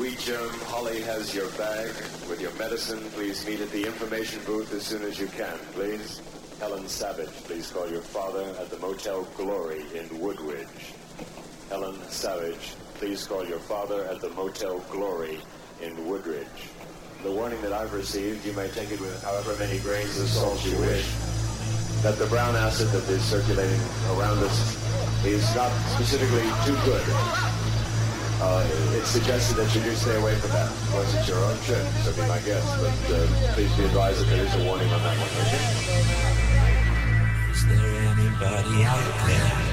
Sweet Germ, Holly has your bag with your medicine. Please meet at the information booth as soon as you can, please. Helen Savage, please call your father at the Motel Glory in Woodridge. Helen Savage, please call your father at the Motel Glory in Woodridge. The warning that I've received, you may take it with however many grains of salt you wish, that the brown acid that is circulating around us is not specifically too good. Uh, it's suggested that you do stay away from that. unless it's your own trip, so be my guest. But uh, please be advised that there is a warning on that one? Is there anybody out there?